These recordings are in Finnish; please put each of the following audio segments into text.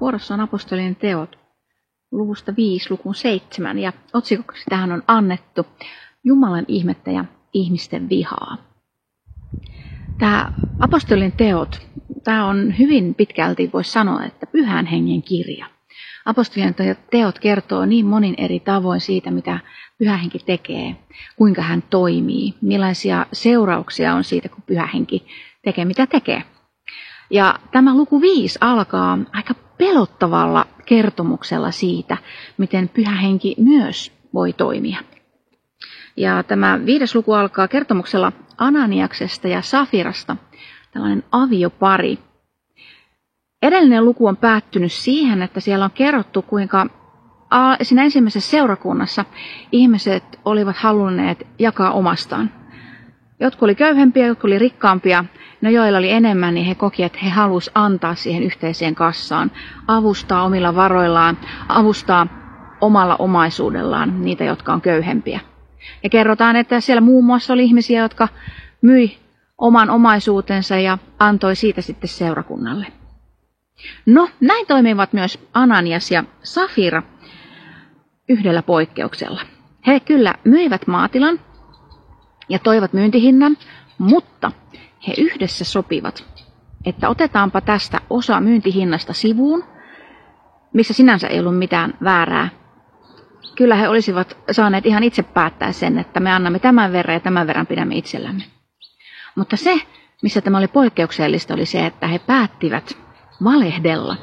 Vuorossa on apostolien teot luvusta 5 lukuun 7 ja otsikoksi tähän on annettu Jumalan ihmettä ja ihmisten vihaa. Tämä apostolien teot, tämä on hyvin pitkälti, voisi sanoa, että pyhän hengen kirja. Apostolien teot kertoo niin monin eri tavoin siitä, mitä pyhä henki tekee, kuinka hän toimii, millaisia seurauksia on siitä, kun pyhä henki tekee mitä tekee. Ja tämä luku 5 alkaa aika pelottavalla kertomuksella siitä, miten pyhä henki myös voi toimia. Ja tämä viides luku alkaa kertomuksella Ananiaksesta ja Safirasta, tällainen aviopari. Edellinen luku on päättynyt siihen, että siellä on kerrottu, kuinka siinä ensimmäisessä seurakunnassa ihmiset olivat halunneet jakaa omastaan. Jotkut oli köyhempiä, jotkut oli rikkaampia. No joilla oli enemmän, niin he koki, että he halusivat antaa siihen yhteiseen kassaan, avustaa omilla varoillaan, avustaa omalla omaisuudellaan niitä, jotka on köyhempiä. Ja kerrotaan, että siellä muun muassa oli ihmisiä, jotka myi oman omaisuutensa ja antoi siitä sitten seurakunnalle. No, näin toimivat myös Ananias ja Safira yhdellä poikkeuksella. He kyllä myivät maatilan ja toivat myyntihinnan, mutta he yhdessä sopivat, että otetaanpa tästä osa myyntihinnasta sivuun, missä sinänsä ei ollut mitään väärää. Kyllä he olisivat saaneet ihan itse päättää sen, että me annamme tämän verran ja tämän verran pidämme itsellämme. Mutta se, missä tämä oli poikkeuksellista, oli se, että he päättivät valehdella,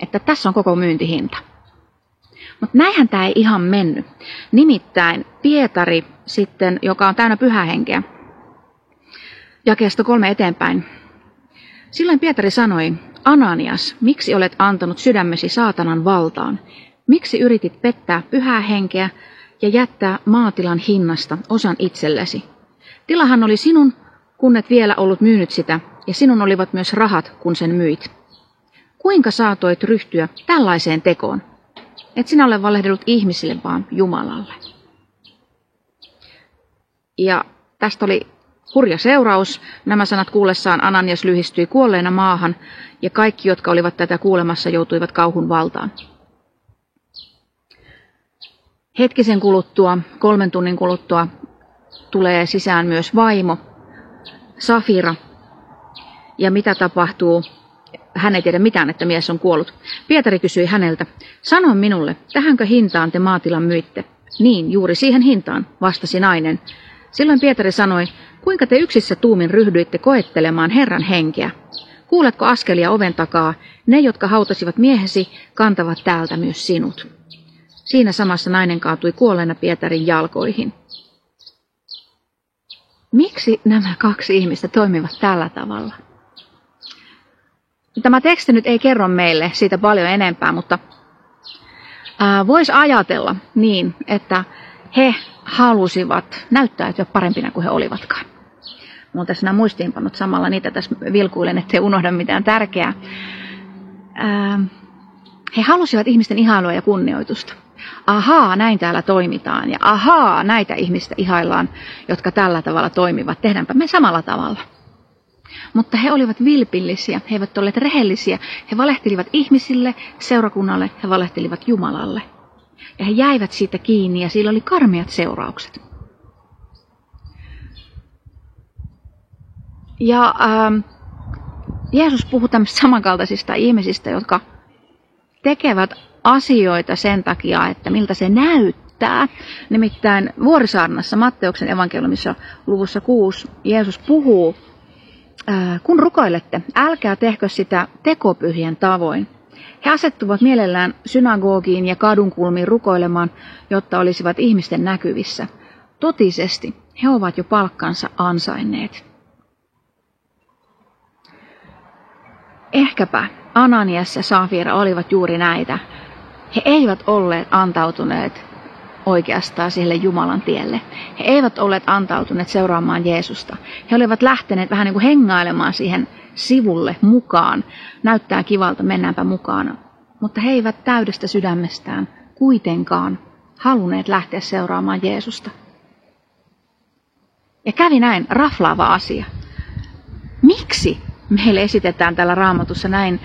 että tässä on koko myyntihinta. Mutta näinhän tämä ei ihan mennyt. Nimittäin Pietari sitten, joka on täynnä pyhähenkeä, jakeesta kolme eteenpäin. Silloin Pietari sanoi, Ananias, miksi olet antanut sydämesi saatanan valtaan? Miksi yritit pettää pyhää henkeä ja jättää maatilan hinnasta osan itsellesi? Tilahan oli sinun, kun et vielä ollut myynyt sitä, ja sinun olivat myös rahat, kun sen myit. Kuinka saatoit ryhtyä tällaiseen tekoon? Et sinä ole valehdellut ihmisille, vaan Jumalalle. Ja tästä oli hurja seuraus. Nämä sanat kuullessaan Ananias lyhistyi kuolleena maahan, ja kaikki, jotka olivat tätä kuulemassa, joutuivat kauhun valtaan. Hetkisen kuluttua, kolmen tunnin kuluttua, tulee sisään myös vaimo, Safira. Ja mitä tapahtuu? Hän ei tiedä mitään, että mies on kuollut. Pietari kysyi häneltä, sano minulle, tähänkö hintaan te maatilan myitte? Niin, juuri siihen hintaan, vastasi nainen. Silloin Pietari sanoi, kuinka te yksissä tuumin ryhdyitte koettelemaan Herran henkeä? Kuuletko askelia oven takaa? Ne, jotka hautasivat miehesi, kantavat täältä myös sinut. Siinä samassa nainen kaatui kuolleena Pietarin jalkoihin. Miksi nämä kaksi ihmistä toimivat tällä tavalla? Tämä teksti nyt ei kerro meille siitä paljon enempää, mutta voisi ajatella niin, että he halusivat näyttäytyä parempina kuin he olivatkaan. Mulla tässä nämä muistiinpanot samalla niitä tässä vilkuilen, ettei unohda mitään tärkeää. he halusivat ihmisten ihailua ja kunnioitusta ahaa, näin täällä toimitaan ja ahaa, näitä ihmistä ihaillaan, jotka tällä tavalla toimivat, tehdäänpä me samalla tavalla. Mutta he olivat vilpillisiä, he eivät olleet rehellisiä, he valehtelivat ihmisille, seurakunnalle, he valehtelivat Jumalalle. Ja he jäivät siitä kiinni ja sillä oli karmiat seuraukset. Ja ähm, Jeesus puhuu tämmöistä samankaltaisista ihmisistä, jotka tekevät asioita sen takia, että miltä se näyttää. Nimittäin Vuorisaarnassa Matteuksen evankeliumissa luvussa 6 Jeesus puhuu, kun rukoilette, älkää tehkö sitä tekopyhien tavoin. He asettuvat mielellään synagogiin ja kadunkulmiin rukoilemaan, jotta olisivat ihmisten näkyvissä. Totisesti he ovat jo palkkansa ansainneet. Ehkäpä Ananias ja Safira olivat juuri näitä, he eivät olleet antautuneet oikeastaan sille Jumalan tielle. He eivät olleet antautuneet seuraamaan Jeesusta. He olivat lähteneet vähän niin kuin hengailemaan siihen sivulle mukaan. Näyttää kivalta, mennäänpä mukaan. Mutta he eivät täydestä sydämestään kuitenkaan halunneet lähteä seuraamaan Jeesusta. Ja kävi näin raflaava asia. Miksi meille esitetään täällä raamatussa näin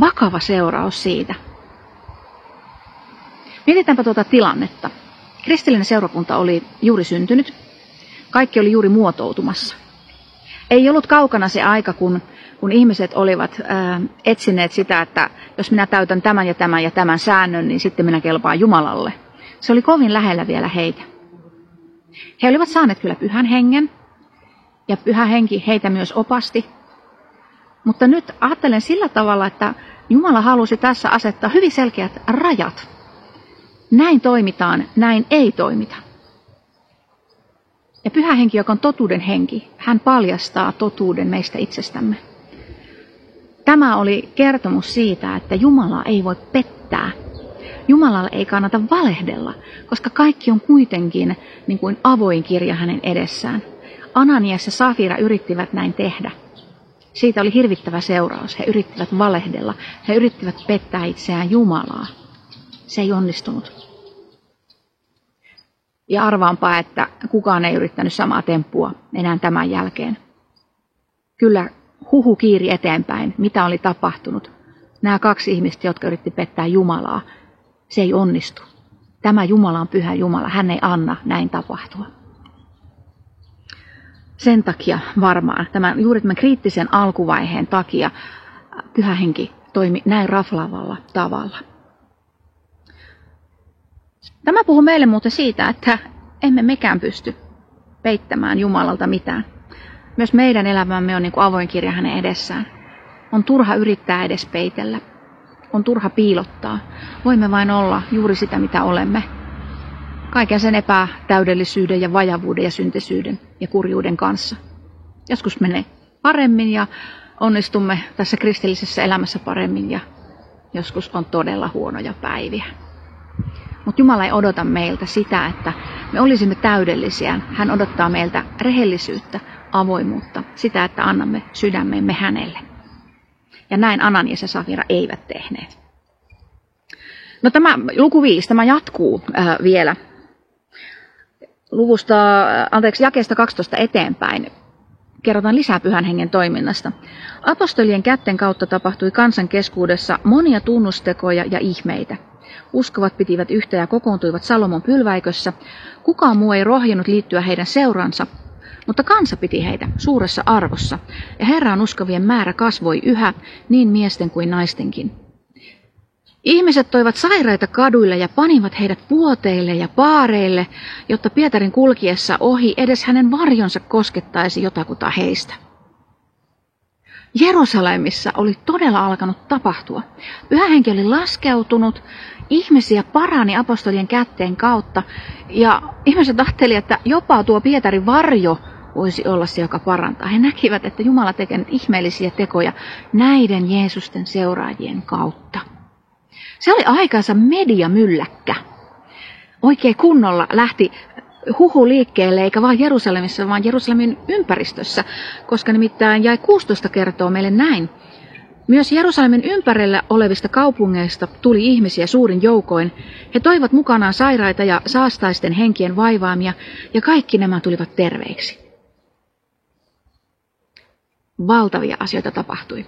vakava seuraus siitä. Mietitäänpä tuota tilannetta. Kristillinen seurakunta oli juuri syntynyt. Kaikki oli juuri muotoutumassa. Ei ollut kaukana se aika, kun, kun ihmiset olivat ää, etsineet sitä, että jos minä täytän tämän ja tämän ja tämän säännön, niin sitten minä kelpaan Jumalalle. Se oli kovin lähellä vielä heitä. He olivat saaneet kyllä pyhän hengen, ja pyhä henki heitä myös opasti. Mutta nyt ajattelen sillä tavalla, että Jumala halusi tässä asettaa hyvin selkeät rajat. Näin toimitaan, näin ei toimita. Ja pyhä henki, joka on totuuden henki, hän paljastaa totuuden meistä itsestämme. Tämä oli kertomus siitä, että Jumala ei voi pettää. Jumalalle ei kannata valehdella, koska kaikki on kuitenkin niin kuin avoin kirja hänen edessään. Ananias ja Safira yrittivät näin tehdä. Siitä oli hirvittävä seuraus. He yrittivät valehdella. He yrittivät pettää itseään Jumalaa. Se ei onnistunut. Ja arvaanpa, että kukaan ei yrittänyt samaa temppua enää tämän jälkeen. Kyllä huhu kiiri eteenpäin, mitä oli tapahtunut. Nämä kaksi ihmistä, jotka yritti pettää Jumalaa, se ei onnistu. Tämä Jumala on pyhä Jumala, hän ei anna näin tapahtua. Sen takia varmaan, tämän, juuri tämän kriittisen alkuvaiheen takia, pyhä henki toimi näin raflaavalla tavalla. Tämä puhuu meille muuten siitä, että emme mekään pysty peittämään Jumalalta mitään. Myös meidän elämämme on niin kuin avoin kirja hänen edessään. On turha yrittää edes peitellä. On turha piilottaa. Voimme vain olla juuri sitä, mitä olemme. Kaiken sen epätäydellisyyden ja vajavuuden ja syntisyyden ja kurjuuden kanssa. Joskus menee paremmin ja onnistumme tässä kristillisessä elämässä paremmin ja joskus on todella huonoja päiviä. Mutta Jumala ei odota meiltä sitä, että me olisimme täydellisiä. Hän odottaa meiltä rehellisyyttä, avoimuutta, sitä, että annamme sydämemme hänelle. Ja näin Ananias ja Safira eivät tehneet. No tämä luku 5, tämä jatkuu äh, vielä luvusta, anteeksi, jakeesta 12 eteenpäin. Kerrotaan lisää pyhän hengen toiminnasta. Apostolien kätten kautta tapahtui kansan keskuudessa monia tunnustekoja ja ihmeitä. Uskovat pitivät yhtä ja kokoontuivat Salomon pylväikössä. Kukaan muu ei rohjennut liittyä heidän seuransa, mutta kansa piti heitä suuressa arvossa, ja Herraan uskovien määrä kasvoi yhä, niin miesten kuin naistenkin. Ihmiset toivat sairaita kaduille ja panivat heidät vuoteille ja paareille, jotta Pietarin kulkiessa ohi edes hänen varjonsa koskettaisi jotakuta heistä. Jerusalemissa oli todella alkanut tapahtua. Pyhä henki oli laskeutunut, ihmisiä parani apostolien kätteen kautta, ja ihmiset ajattelivat, että jopa tuo Pietarin varjo voisi olla se, joka parantaa. He näkivät, että Jumala tekee ihmeellisiä tekoja näiden Jeesusten seuraajien kautta. Se oli aikansa mediamylläkkä. Oikein kunnolla lähti huhu liikkeelle, eikä vain Jerusalemissa, vaan Jerusalemin ympäristössä, koska nimittäin jäi 16 kertoo meille näin. Myös Jerusalemin ympärillä olevista kaupungeista tuli ihmisiä suurin joukoin. He toivat mukanaan sairaita ja saastaisten henkien vaivaamia, ja kaikki nämä tulivat terveiksi. Valtavia asioita tapahtui.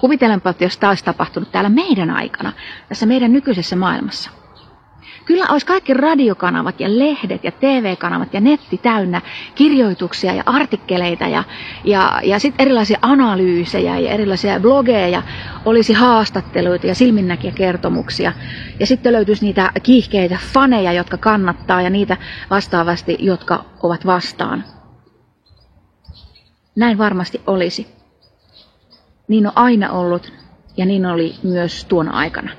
Kuvitelenpa, että jos olisi tapahtunut täällä meidän aikana, tässä meidän nykyisessä maailmassa. Kyllä olisi kaikki radiokanavat ja lehdet ja TV-kanavat ja netti täynnä kirjoituksia ja artikkeleita ja, ja, ja sitten erilaisia analyysejä ja erilaisia blogeja, olisi haastatteluita ja silminnäkiä kertomuksia. Ja sitten löytyisi niitä kiihkeitä faneja, jotka kannattaa ja niitä vastaavasti, jotka ovat vastaan. Näin varmasti olisi. Niin on aina ollut ja niin oli myös tuona aikana.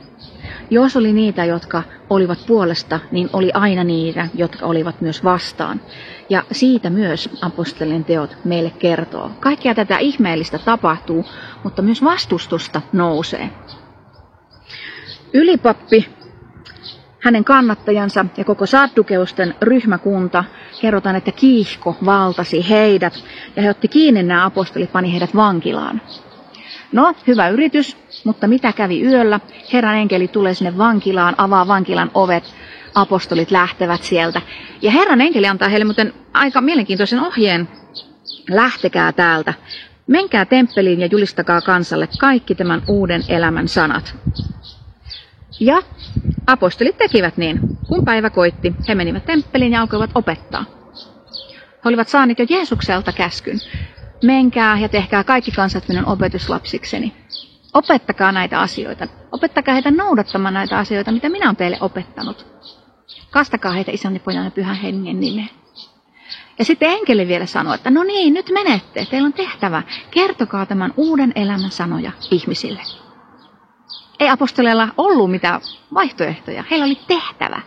Jos oli niitä, jotka olivat puolesta, niin oli aina niitä, jotka olivat myös vastaan. Ja siitä myös apostolien teot meille kertoo. Kaikkea tätä ihmeellistä tapahtuu, mutta myös vastustusta nousee. Ylipappi, hänen kannattajansa ja koko saddukeusten ryhmäkunta, kerrotaan, että kiihko valtasi heidät ja he otti kiinni nämä apostolit, pani heidät vankilaan. No, hyvä yritys, mutta mitä kävi yöllä? Herran enkeli tulee sinne vankilaan, avaa vankilan ovet, apostolit lähtevät sieltä. Ja Herran enkeli antaa heille muuten aika mielenkiintoisen ohjeen. Lähtekää täältä. Menkää temppeliin ja julistakaa kansalle kaikki tämän uuden elämän sanat. Ja apostolit tekivät niin. Kun päivä koitti, he menivät temppeliin ja alkoivat opettaa. He olivat saaneet jo Jeesukselta käskyn. Menkää ja tehkää kaikki kansat minun opetuslapsikseni. Opettakaa näitä asioita. Opettakaa heitä noudattamaan näitä asioita, mitä minä olen teille opettanut. Kastakaa heitä isän pojan ja pyhän hengen nimeen. Ja sitten enkeli vielä sanoi, että no niin, nyt menette, teillä on tehtävä. Kertokaa tämän uuden elämän sanoja ihmisille. Ei apostoleilla ollut mitään vaihtoehtoja, heillä oli tehtävä.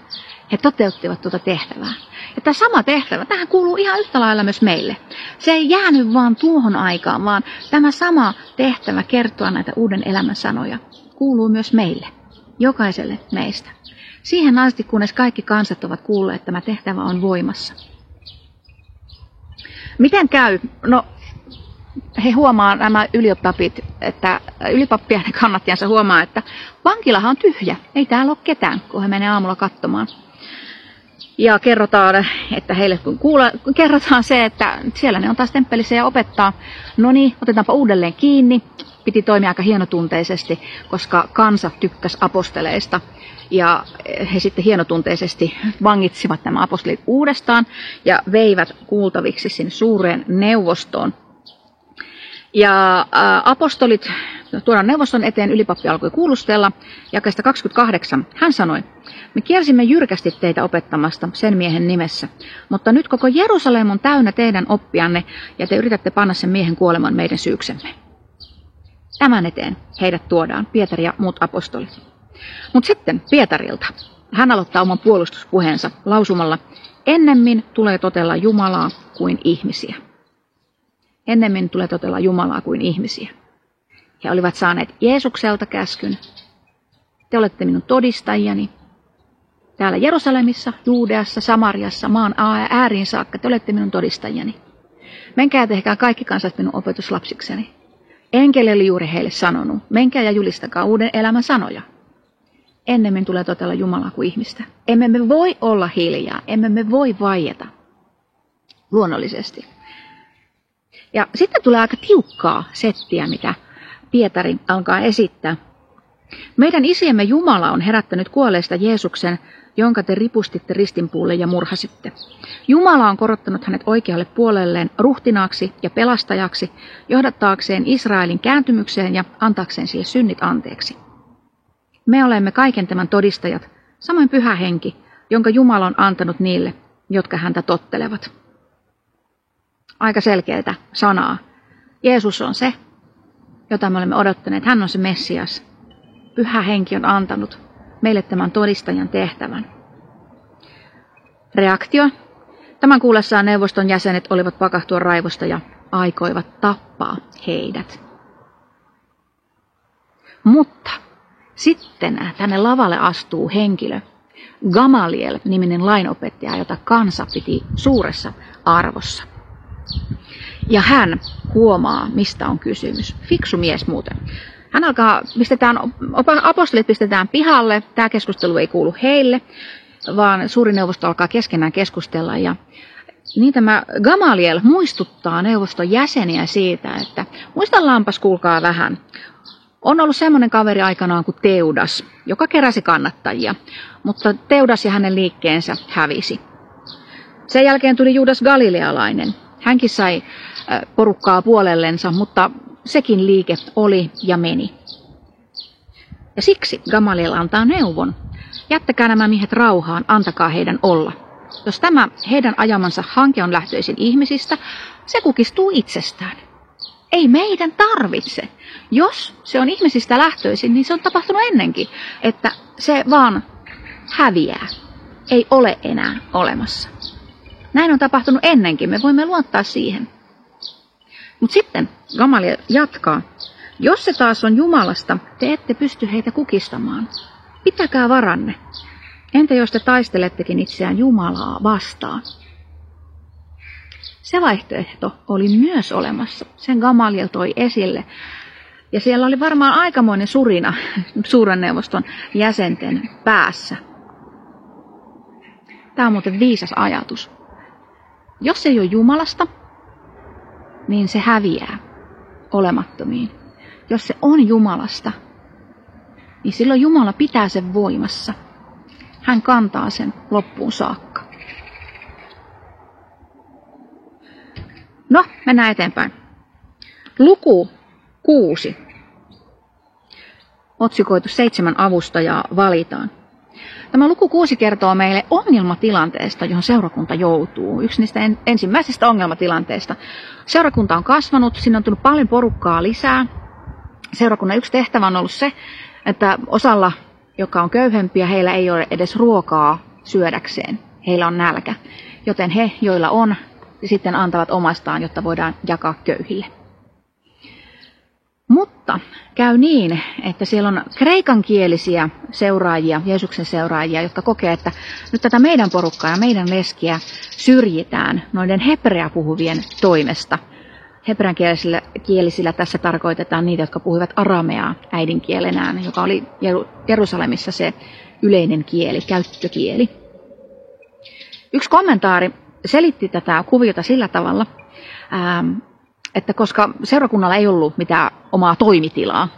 He toteuttivat tuota tehtävää. Ja tämä sama tehtävä, tähän kuuluu ihan yhtä lailla myös meille. Se ei jäänyt vaan tuohon aikaan, vaan tämä sama tehtävä kertoa näitä uuden elämän sanoja kuuluu myös meille, jokaiselle meistä. Siihen asti, kunnes kaikki kansat ovat kuulleet, että tämä tehtävä on voimassa. Miten käy? No, he huomaa nämä ylioppapit, että ylipappien kannattijansa huomaa, että vankilahan on tyhjä. Ei täällä ole ketään, kun he menee aamulla katsomaan. Ja kerrotaan, että heille kun kuule, kerrotaan se, että siellä ne on taas temppelissä ja opettaa. No niin, otetaanpa uudelleen kiinni. Piti toimia aika hienotunteisesti, koska kansa tykkäsi aposteleista. Ja he sitten hienotunteisesti vangitsivat nämä apostolit uudestaan ja veivät kuultaviksi sinne suureen neuvostoon. Ja apostolit tuodaan neuvoston eteen, ylipappi alkoi kuulustella. Jakaista 28 hän sanoi, me kiersimme jyrkästi teitä opettamasta sen miehen nimessä, mutta nyt koko Jerusalem on täynnä teidän oppianne ja te yritätte panna sen miehen kuoleman meidän syyksemme. Tämän eteen heidät tuodaan, Pietari ja muut apostolit. Mutta sitten Pietarilta. Hän aloittaa oman puolustuspuheensa lausumalla, ennemmin tulee totella Jumalaa kuin ihmisiä. Ennemmin tulee totella Jumalaa kuin ihmisiä. He olivat saaneet Jeesukselta käskyn. Te olette minun todistajiani. Täällä Jerusalemissa, Juudeassa, Samariassa, maan ääriin saakka, te olette minun todistajiani. Menkää tehkää kaikki kansat minun opetuslapsikseni. Enkeli oli juuri heille sanonut, menkää ja julistakaa uuden elämän sanoja. Ennemmin tulee totella Jumalaa kuin ihmistä. Emme me voi olla hiljaa, emme me voi vaieta. Luonnollisesti. Ja sitten tulee aika tiukkaa settiä, mitä Pietari alkaa esittää. Meidän isiemme Jumala on herättänyt kuolleista Jeesuksen, jonka te ripustitte ristinpuulle ja murhasitte. Jumala on korottanut hänet oikealle puolelleen ruhtinaaksi ja pelastajaksi, johdattaakseen Israelin kääntymykseen ja antaakseen sille synnit anteeksi. Me olemme kaiken tämän todistajat, samoin pyhä henki, jonka Jumala on antanut niille, jotka häntä tottelevat. Aika selkeää sanaa. Jeesus on se, jota me olemme odottaneet. Hän on se Messias. Pyhä henki on antanut meille tämän todistajan tehtävän. Reaktio. Tämän kuullessaan neuvoston jäsenet olivat pakahtua raivosta ja aikoivat tappaa heidät. Mutta sitten tänne lavalle astuu henkilö, Gamaliel-niminen lainopettaja, jota kansa piti suuressa arvossa. Ja hän huomaa, mistä on kysymys. Fiksu mies muuten. Hän alkaa, pistetään, apostolit pistetään pihalle, tämä keskustelu ei kuulu heille, vaan suuri neuvosto alkaa keskenään keskustella ja niin tämä Gamaliel muistuttaa neuvoston jäseniä siitä, että muistellaanpas kuulkaa vähän, on ollut semmoinen kaveri aikanaan kuin Teudas, joka keräsi kannattajia, mutta Teudas ja hänen liikkeensä hävisi. Sen jälkeen tuli Juudas Galilealainen. Hänkin sai porukkaa puolellensa, mutta sekin liike oli ja meni. Ja siksi Gamaliel antaa neuvon. Jättäkää nämä miehet rauhaan, antakaa heidän olla. Jos tämä heidän ajamansa hanke on lähtöisin ihmisistä, se kukistuu itsestään. Ei meidän tarvitse. Jos se on ihmisistä lähtöisin, niin se on tapahtunut ennenkin, että se vaan häviää. Ei ole enää olemassa. Näin on tapahtunut ennenkin, me voimme luottaa siihen. Mutta sitten Gamaliel jatkaa. Jos se taas on Jumalasta, te ette pysty heitä kukistamaan. Pitäkää varanne. Entä jos te taistelettekin itseään Jumalaa vastaan? Se vaihtoehto oli myös olemassa. Sen Gamaliel toi esille. Ja siellä oli varmaan aikamoinen surina suuren neuvoston jäsenten päässä. Tämä on muuten viisas ajatus. Jos ei ole Jumalasta, niin se häviää. olemattomiin. Jos se on Jumalasta, niin silloin Jumala pitää sen voimassa. Hän kantaa sen loppuun saakka. No, mennään eteenpäin. Luku kuusi. Otsikoitu seitsemän avustajaa valitaan. Tämä luku kuusi kertoo meille ongelmatilanteesta, johon seurakunta joutuu. Yksi niistä en, ensimmäisistä ongelmatilanteista. Seurakunta on kasvanut, sinne on tullut paljon porukkaa lisää. Seurakunnan yksi tehtävä on ollut se, että osalla, joka on köyhempiä, heillä ei ole edes ruokaa syödäkseen. Heillä on nälkä. Joten he, joilla on, sitten antavat omastaan, jotta voidaan jakaa köyhille. Mutta käy niin, että siellä on kreikankielisiä seuraajia, Jeesuksen seuraajia, jotka kokee, että nyt tätä meidän porukkaa ja meidän leskiä syrjitään noiden hebrea puhuvien toimesta. Hebrean kielisillä, kielisillä tässä tarkoitetaan niitä, jotka puhuivat arameaa äidinkielenään, joka oli Jerusalemissa se yleinen kieli, käyttökieli. Yksi kommentaari selitti tätä kuviota sillä tavalla, että koska seurakunnalla ei ollut mitään omaa toimitilaa,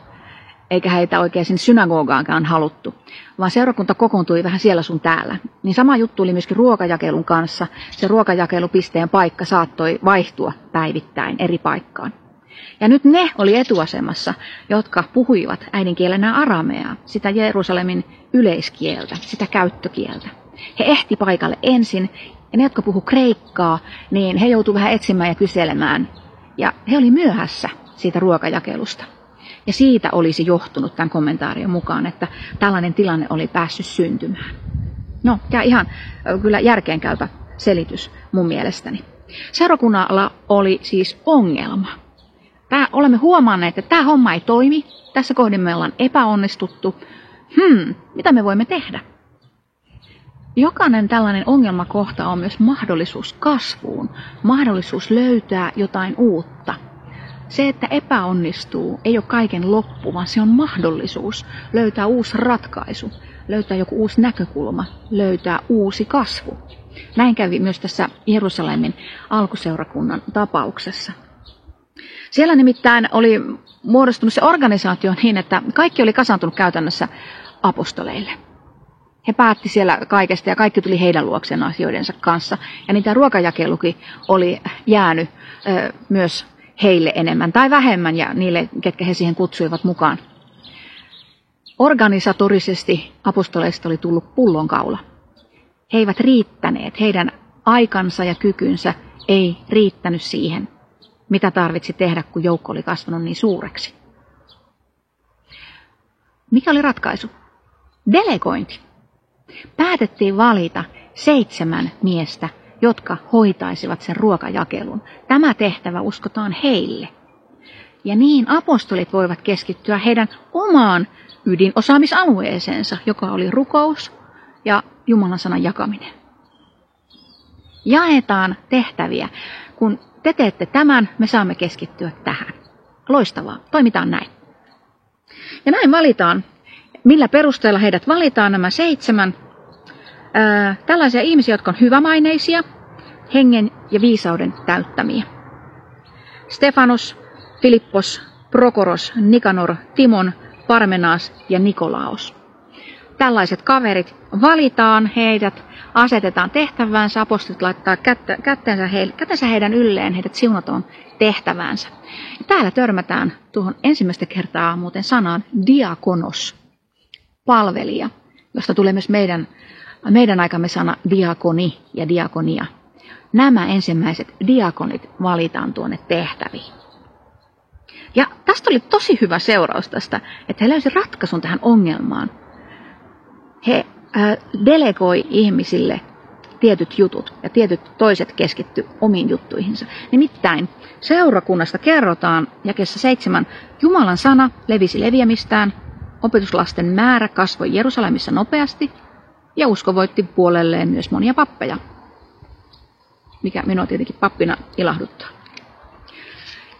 eikä heitä oikein sinne synagogaankaan haluttu, vaan seurakunta kokoontui vähän siellä sun täällä. Niin sama juttu oli myöskin ruokajakelun kanssa. Se ruokajakelupisteen paikka saattoi vaihtua päivittäin eri paikkaan. Ja nyt ne oli etuasemassa, jotka puhuivat äidinkielenä arameaa, sitä Jerusalemin yleiskieltä, sitä käyttökieltä. He ehti paikalle ensin, ja ne, jotka puhu kreikkaa, niin he joutuivat vähän etsimään ja kyselemään, ja he oli myöhässä siitä ruokajakelusta. Ja siitä olisi johtunut tämän kommentaarion mukaan, että tällainen tilanne oli päässyt syntymään. No, ja ihan kyllä järkeenkäypä selitys mun mielestäni. Seurakunnalla oli siis ongelma. Tää, olemme huomanneet, että tämä homma ei toimi. Tässä kohdin me ollaan epäonnistuttu. Hmm, mitä me voimme tehdä? Jokainen tällainen ongelmakohta on myös mahdollisuus kasvuun, mahdollisuus löytää jotain uutta. Se, että epäonnistuu, ei ole kaiken loppu, vaan se on mahdollisuus löytää uusi ratkaisu, löytää joku uusi näkökulma, löytää uusi kasvu. Näin kävi myös tässä Jerusalemin alkuseurakunnan tapauksessa. Siellä nimittäin oli muodostunut se organisaatio niin, että kaikki oli kasantunut käytännössä apostoleille. He päätti siellä kaikesta ja kaikki tuli heidän luokseen asioidensa kanssa. Ja niitä ruokajakelukin oli jäänyt ö, myös heille enemmän tai vähemmän ja niille, ketkä he siihen kutsuivat mukaan. Organisatorisesti apostoleista oli tullut pullonkaula. He eivät riittäneet, heidän aikansa ja kykynsä ei riittänyt siihen, mitä tarvitsi tehdä, kun joukko oli kasvanut niin suureksi. Mikä oli ratkaisu? Delegointi päätettiin valita seitsemän miestä, jotka hoitaisivat sen ruokajakelun. Tämä tehtävä uskotaan heille. Ja niin apostolit voivat keskittyä heidän omaan ydinosaamisalueeseensa, joka oli rukous ja Jumalan sanan jakaminen. Jaetaan tehtäviä. Kun te teette tämän, me saamme keskittyä tähän. Loistavaa. Toimitaan näin. Ja näin valitaan millä perusteella heidät valitaan nämä seitsemän. Ää, tällaisia ihmisiä, jotka on hyvämaineisia, hengen ja viisauden täyttämiä. Stefanos, Filippos, Prokoros, Nikanor, Timon, Parmenas ja Nikolaos. Tällaiset kaverit valitaan, heidät asetetaan tehtäväänsä, apostolit laittaa kättä, kättensä, heidän ylleen, heidät siunataan tehtäväänsä. Täällä törmätään tuohon ensimmäistä kertaa muuten sanaan diakonos palvelija, josta tulee myös meidän, meidän aikamme sana diakoni ja diakonia. Nämä ensimmäiset diakonit valitaan tuonne tehtäviin. Ja tästä oli tosi hyvä seuraus tästä, että he löysivät ratkaisun tähän ongelmaan. He äh, delegoi ihmisille tietyt jutut ja tietyt toiset keskitty omiin juttuihinsa. Nimittäin seurakunnasta kerrotaan jakessa seitsemän, Jumalan sana levisi leviämistään, Opetuslasten määrä kasvoi Jerusalemissa nopeasti ja usko voitti puolelleen myös monia pappeja, mikä minua tietenkin pappina ilahduttaa.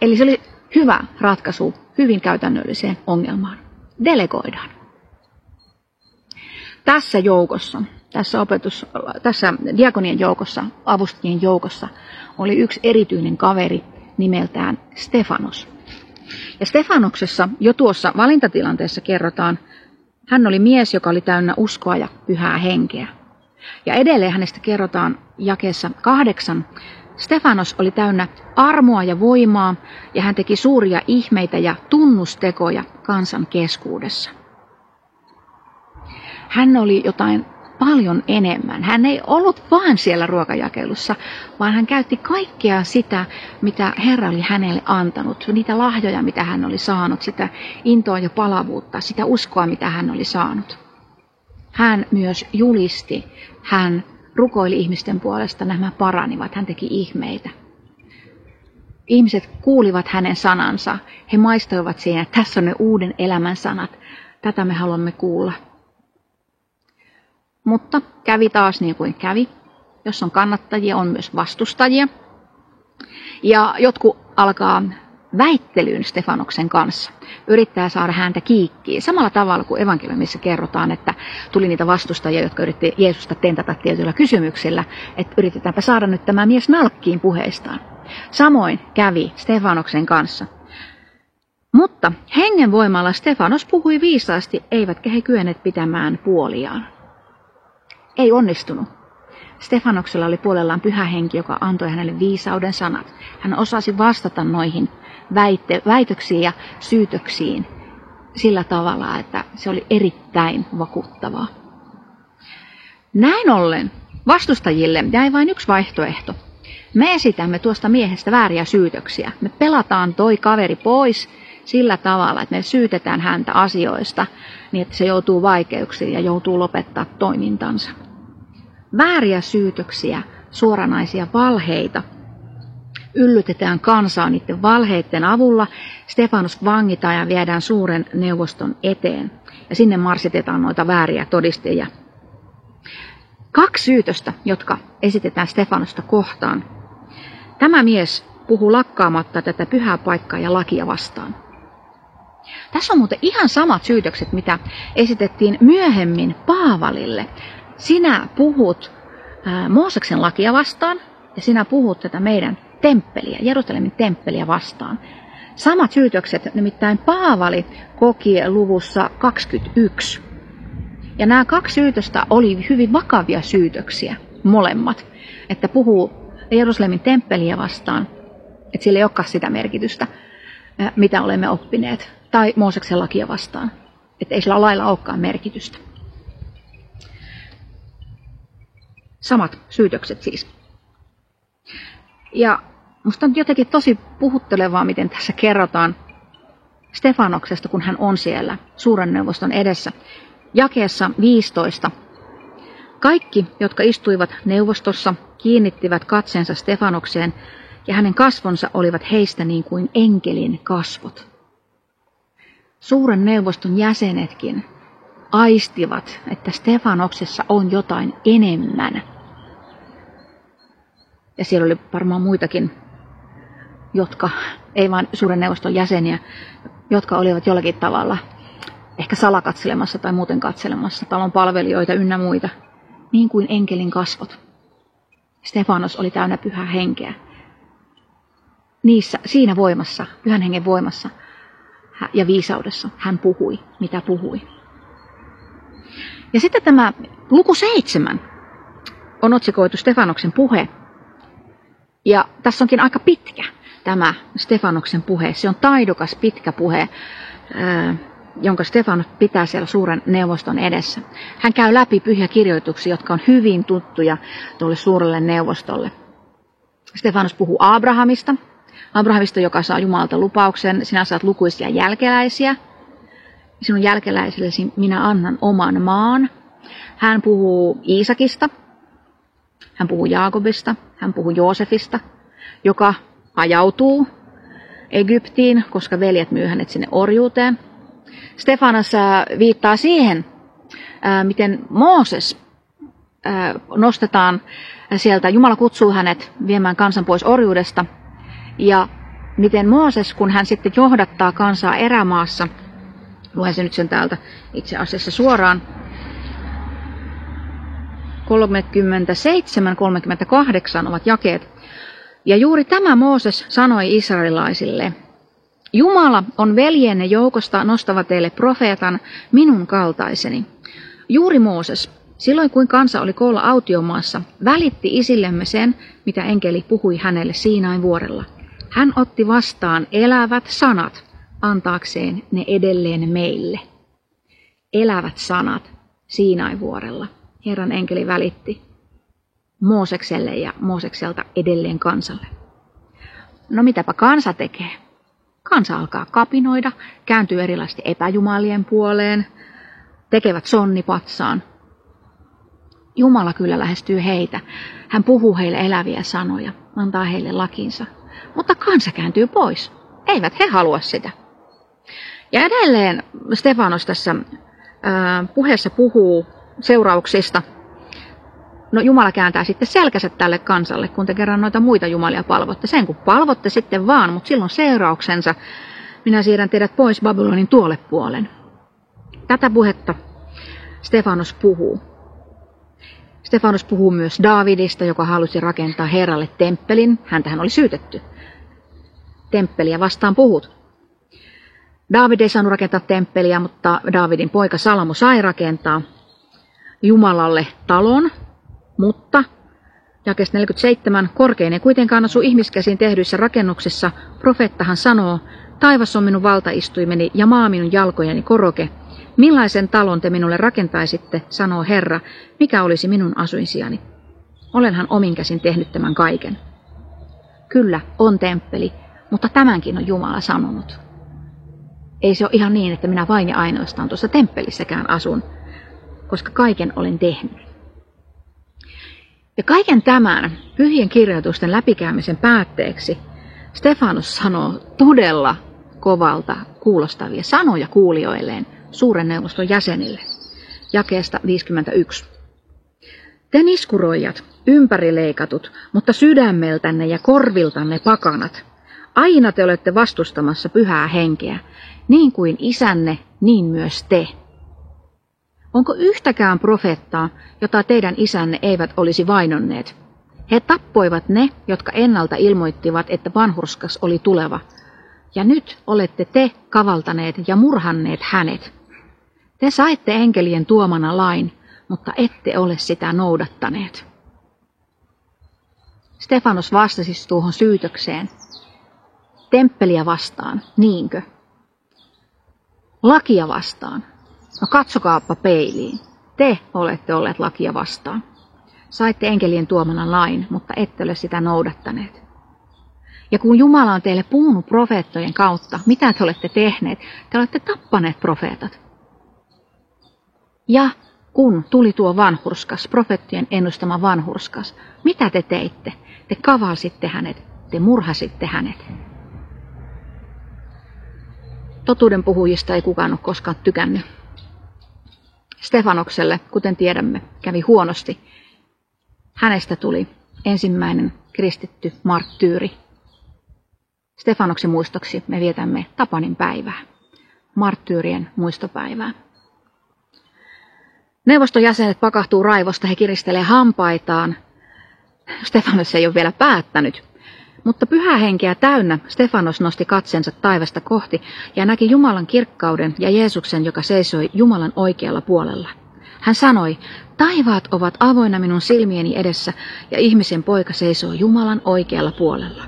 Eli se oli hyvä ratkaisu hyvin käytännölliseen ongelmaan. Delegoidaan. Tässä joukossa, tässä, opetus, tässä diakonien joukossa, avustajien joukossa, oli yksi erityinen kaveri nimeltään Stefanos. Ja Stefanoksessa jo tuossa valintatilanteessa kerrotaan, hän oli mies, joka oli täynnä uskoa ja pyhää henkeä. Ja edelleen hänestä kerrotaan jakeessa kahdeksan. Stefanos oli täynnä armoa ja voimaa, ja hän teki suuria ihmeitä ja tunnustekoja kansan keskuudessa. Hän oli jotain paljon enemmän. Hän ei ollut vain siellä ruokajakelussa, vaan hän käytti kaikkea sitä, mitä Herra oli hänelle antanut, niitä lahjoja, mitä hän oli saanut, sitä intoa ja palavuutta, sitä uskoa, mitä hän oli saanut. Hän myös julisti, hän rukoili ihmisten puolesta, nämä paranivat, hän teki ihmeitä. Ihmiset kuulivat hänen sanansa, he maistoivat siinä, että tässä on ne uuden elämän sanat, tätä me haluamme kuulla. Mutta kävi taas niin kuin kävi. Jos on kannattajia, on myös vastustajia. Ja jotkut alkaa väittelyyn Stefanoksen kanssa. Yrittää saada häntä kiikkiin. Samalla tavalla kuin evankeliumissa kerrotaan, että tuli niitä vastustajia, jotka yritti Jeesusta tentata tietyillä kysymyksillä, että yritetäänpä saada nyt tämä mies nalkkiin puheestaan. Samoin kävi Stefanoksen kanssa. Mutta hengen voimalla Stefanos puhui viisaasti, eivätkä he kyenneet pitämään puoliaan ei onnistunut. Stefanoksella oli puolellaan pyhä henki, joka antoi hänelle viisauden sanat. Hän osasi vastata noihin väite, väitöksiin ja syytöksiin sillä tavalla, että se oli erittäin vakuuttavaa. Näin ollen vastustajille jäi vain yksi vaihtoehto. Me esitämme tuosta miehestä vääriä syytöksiä. Me pelataan toi kaveri pois sillä tavalla, että me syytetään häntä asioista niin, että se joutuu vaikeuksiin ja joutuu lopettaa toimintansa. Vääriä syytöksiä, suoranaisia valheita yllytetään kansaa niiden valheiden avulla. Stefanus vangitaan ja viedään suuren neuvoston eteen. Ja sinne marsitetaan noita vääriä todistajia. Kaksi syytöstä, jotka esitetään Stefanusta kohtaan. Tämä mies puhuu lakkaamatta tätä pyhää paikkaa ja lakia vastaan. Tässä on muuten ihan samat syytökset, mitä esitettiin myöhemmin Paavalille. Sinä puhut Mooseksen lakia vastaan ja sinä puhut tätä meidän temppeliä, Jerusalemin temppeliä vastaan. Samat syytökset nimittäin Paavali koki luvussa 21. Ja nämä kaksi syytöstä oli hyvin vakavia syytöksiä, molemmat. Että puhuu Jerusalemin temppeliä vastaan, että sillä ei olekaan sitä merkitystä, mitä olemme oppineet tai Mooseksen lakia vastaan. Että ei sillä lailla olekaan merkitystä. Samat syytökset siis. Ja musta on jotenkin tosi puhuttelevaa, miten tässä kerrotaan Stefanoksesta, kun hän on siellä suuren neuvoston edessä. Jakeessa 15. Kaikki, jotka istuivat neuvostossa, kiinnittivät katseensa Stefanokseen, ja hänen kasvonsa olivat heistä niin kuin enkelin kasvot suuren neuvoston jäsenetkin aistivat, että Stefanoksessa on jotain enemmän. Ja siellä oli varmaan muitakin, jotka, ei vain suuren neuvoston jäseniä, jotka olivat jollakin tavalla ehkä salakatselemassa tai muuten katselemassa talon palvelijoita ynnä muita, niin kuin enkelin kasvot. Stefanos oli täynnä pyhää henkeä. Niissä, siinä voimassa, pyhän hengen voimassa, ja viisaudessa hän puhui, mitä puhui. Ja sitten tämä luku seitsemän on otsikoitu Stefanoksen puhe. Ja tässä onkin aika pitkä tämä Stefanoksen puhe. Se on taidokas pitkä puhe, jonka Stefanos pitää siellä suuren neuvoston edessä. Hän käy läpi pyhiä kirjoituksia, jotka on hyvin tuttuja tuolle suurelle neuvostolle. Stefanos puhuu Abrahamista, Abrahamista, joka saa Jumalalta lupauksen, sinä saat lukuisia jälkeläisiä. Sinun jälkeläisillesi minä annan oman maan. Hän puhuu Iisakista, hän puhuu Jaakobista, hän puhuu Joosefista, joka ajautuu Egyptiin, koska veljet myy hänet sinne orjuuteen. Stefanas äh, viittaa siihen, äh, miten Mooses äh, nostetaan sieltä, Jumala kutsuu hänet viemään kansan pois orjuudesta – ja miten Mooses, kun hän sitten johdattaa kansaa erämaassa, luen se nyt sen täältä itse asiassa suoraan, 37-38 ovat jakeet. Ja juuri tämä Mooses sanoi israelilaisille, Jumala on veljenne joukosta nostava teille profeetan, minun kaltaiseni. Juuri Mooses, silloin kuin kansa oli koolla autiomaassa, välitti isillemme sen, mitä enkeli puhui hänelle Siinain vuorella. Hän otti vastaan elävät sanat, antaakseen ne edelleen meille. Elävät sanat Siinain vuorella. Herran enkeli välitti Moosekselle ja Moosekselta edelleen kansalle. No mitäpä kansa tekee? Kansa alkaa kapinoida, kääntyy erilaisesti epäjumalien puoleen, tekevät sonnipatsaan. Jumala kyllä lähestyy heitä. Hän puhuu heille eläviä sanoja, antaa heille lakinsa. Mutta kansa kääntyy pois. Eivät he halua sitä. Ja edelleen Stefanos tässä puheessa puhuu seurauksista. No Jumala kääntää sitten selkäset tälle kansalle, kun te kerran noita muita jumalia palvotte. Sen kun palvotte sitten vaan, mutta silloin seurauksensa. Minä siirrän teidät pois Babylonin tuolle puolen. Tätä puhetta Stefanos puhuu. Stefanos puhuu myös Daavidista, joka halusi rakentaa Herralle temppelin. Häntähän oli syytetty. Temppeliä vastaan puhut. Daavid ei saanut rakentaa temppeliä, mutta Daavidin poika Salamo sai rakentaa Jumalalle talon, mutta jakes 47, korkein ei kuitenkaan asu ihmiskäsiin tehdyissä rakennuksissa, profeettahan sanoo, taivas on minun valtaistuimeni ja maa minun jalkojeni koroke. Millaisen talon te minulle rakentaisitte, sanoo Herra, mikä olisi minun asuinsiani? Olenhan omin käsin tehnyt tämän kaiken. Kyllä, on temppeli, mutta tämänkin on Jumala sanonut. Ei se ole ihan niin, että minä vain ja ainoastaan tuossa temppelissäkään asun, koska kaiken olen tehnyt. Ja kaiken tämän pyhien kirjoitusten läpikäymisen päätteeksi Stefanus sanoo todella kovalta kuulostavia sanoja kuulijoilleen suuren neuvoston jäsenille. Jakeesta 51. Te niskuroijat, ympärileikatut, mutta sydämeltänne ja korviltanne pakanat, aina te olette vastustamassa pyhää henkeä, niin kuin isänne, niin myös te. Onko yhtäkään profeettaa, jota teidän isänne eivät olisi vainonneet? He tappoivat ne, jotka ennalta ilmoittivat, että vanhurskas oli tuleva. Ja nyt olette te kavaltaneet ja murhanneet hänet. Te saitte enkelien tuomana lain, mutta ette ole sitä noudattaneet. Stefanos vastasi tuohon syytökseen. Temppeliä vastaan, niinkö? Lakia vastaan, No katsokaappa peiliin. Te olette olleet lakia vastaan. Saitte enkelien tuomana lain, mutta ette ole sitä noudattaneet. Ja kun Jumala on teille puhunut profeettojen kautta, mitä te olette tehneet? Te olette tappaneet profeetat. Ja kun tuli tuo vanhurskas, profeettien ennustama vanhurskas, mitä te teitte? Te kavalsitte hänet, te murhasitte hänet. Totuuden puhujista ei kukaan ole koskaan tykännyt. Stefanokselle, kuten tiedämme, kävi huonosti. Hänestä tuli ensimmäinen kristitty marttyyri. Stefanoksen muistoksi me vietämme Tapanin päivää, marttyyrien muistopäivää. Neuvoston jäsenet pakahtuu raivosta, he kiristelee hampaitaan. Stefanos ei ole vielä päättänyt, mutta pyhää henkeä täynnä Stefanos nosti katsensa taivasta kohti ja näki Jumalan kirkkauden ja Jeesuksen, joka seisoi Jumalan oikealla puolella. Hän sanoi, taivaat ovat avoinna minun silmieni edessä ja ihmisen poika seisoo Jumalan oikealla puolella.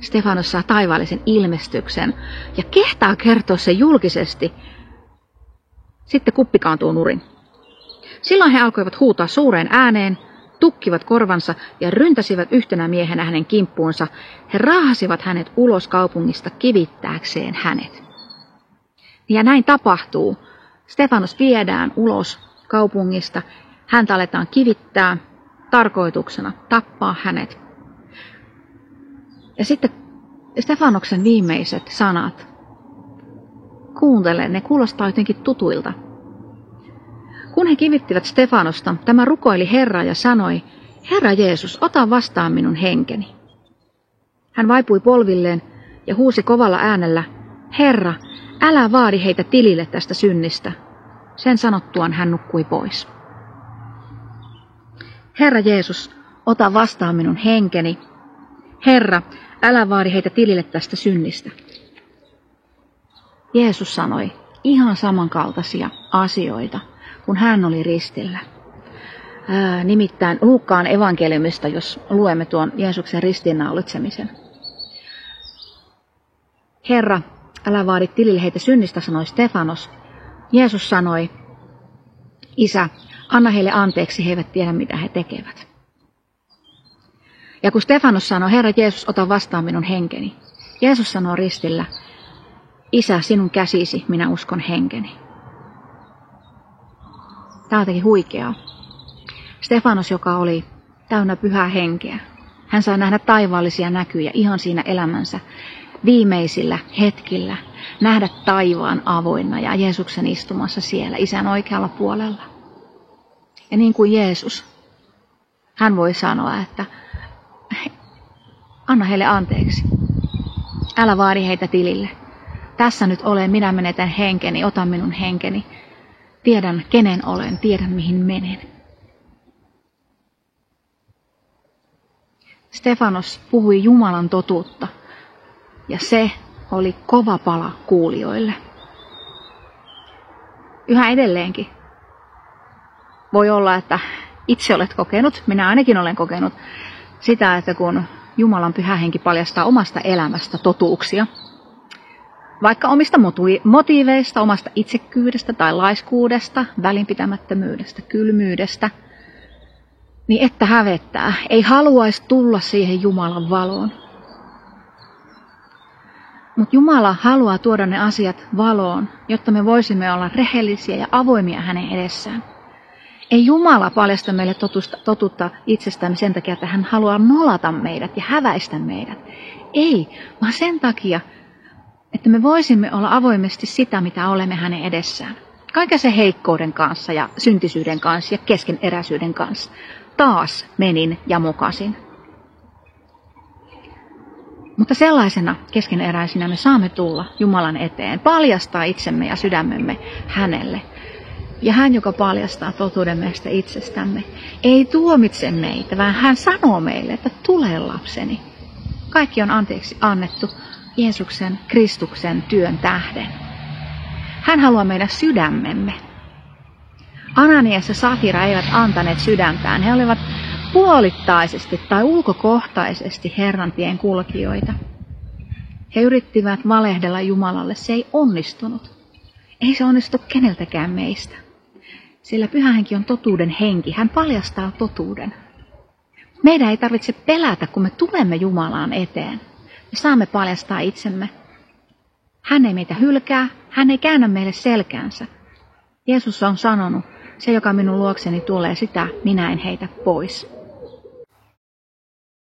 Stefanos saa taivaallisen ilmestyksen ja kehtaa kertoa se julkisesti. Sitten kuppi kaantuu nurin. Silloin he alkoivat huutaa suureen ääneen, tukkivat korvansa ja ryntäsivät yhtenä miehenä hänen kimppuunsa. He raahasivat hänet ulos kaupungista kivittääkseen hänet. Ja näin tapahtuu. Stefanos viedään ulos kaupungista. Häntä aletaan kivittää tarkoituksena tappaa hänet. Ja sitten Stefanoksen viimeiset sanat. Kuuntele, ne kuulostaa jotenkin tutuilta. Kun he kivittivät Stefanosta, tämä rukoili Herraa ja sanoi, Herra Jeesus, ota vastaan minun henkeni. Hän vaipui polvilleen ja huusi kovalla äänellä, Herra, älä vaadi heitä tilille tästä synnistä. Sen sanottuaan hän nukkui pois. Herra Jeesus, ota vastaan minun henkeni. Herra, älä vaadi heitä tilille tästä synnistä. Jeesus sanoi ihan samankaltaisia asioita, kun hän oli ristillä. Ää, nimittäin Luukkaan evankeliumista, jos luemme tuon Jeesuksen ristiinnaulitsemisen. Herra, älä vaadi tilille heitä synnistä, sanoi Stefanos. Jeesus sanoi, Isä, anna heille anteeksi, he eivät tiedä mitä he tekevät. Ja kun Stefanos sanoi, Herra Jeesus, ota vastaan minun henkeni. Jeesus sanoi ristillä, Isä, sinun käsisi, minä uskon henkeni. Tämä on huikeaa. Stefanos, joka oli täynnä pyhää henkeä, hän sai nähdä taivaallisia näkyjä ihan siinä elämänsä viimeisillä hetkillä, nähdä taivaan avoinna ja Jeesuksen istumassa siellä isän oikealla puolella. Ja niin kuin Jeesus, hän voi sanoa, että anna heille anteeksi. Älä vaadi heitä tilille. Tässä nyt olen, minä menetän henkeni, ota minun henkeni. Tiedän, kenen olen, tiedän, mihin menen. Stefanos puhui Jumalan totuutta, ja se oli kova pala kuulijoille. Yhä edelleenkin voi olla, että itse olet kokenut, minä ainakin olen kokenut sitä, että kun Jumalan pyhä henki paljastaa omasta elämästä totuuksia, vaikka omista motiiveista, omasta itsekyydestä tai laiskuudesta, välinpitämättömyydestä, kylmyydestä, niin että hävettää. Ei haluaisi tulla siihen Jumalan valoon. Mutta Jumala haluaa tuoda ne asiat valoon, jotta me voisimme olla rehellisiä ja avoimia hänen edessään. Ei Jumala paljasta meille totusta, totuutta itsestämme sen takia, että hän haluaa nolata meidät ja häväistä meidät. Ei, vaan sen takia, että me voisimme olla avoimesti sitä, mitä olemme hänen edessään. Kaiken se heikkouden kanssa ja syntisyyden kanssa ja keskeneräisyyden kanssa. Taas menin ja mukasin. Mutta sellaisena keskeneräisinä me saamme tulla Jumalan eteen, paljastaa itsemme ja sydämemme hänelle. Ja hän, joka paljastaa totuuden meistä itsestämme, ei tuomitse meitä, vaan hän sanoo meille, että tule lapseni. Kaikki on anteeksi annettu Jeesuksen, Kristuksen työn tähden. Hän haluaa meidän sydämemme. Ananias ja Safira eivät antaneet sydäntään. He olivat puolittaisesti tai ulkokohtaisesti Herran tien kulkijoita. He yrittivät valehdella Jumalalle. Se ei onnistunut. Ei se onnistu keneltäkään meistä. Sillä pyhä henki on totuuden henki. Hän paljastaa totuuden. Meidän ei tarvitse pelätä, kun me tulemme Jumalaan eteen. Me saamme paljastaa itsemme. Hän ei meitä hylkää, hän ei käännä meille selkäänsä. Jeesus on sanonut, se joka minun luokseni tulee, sitä minä en heitä pois.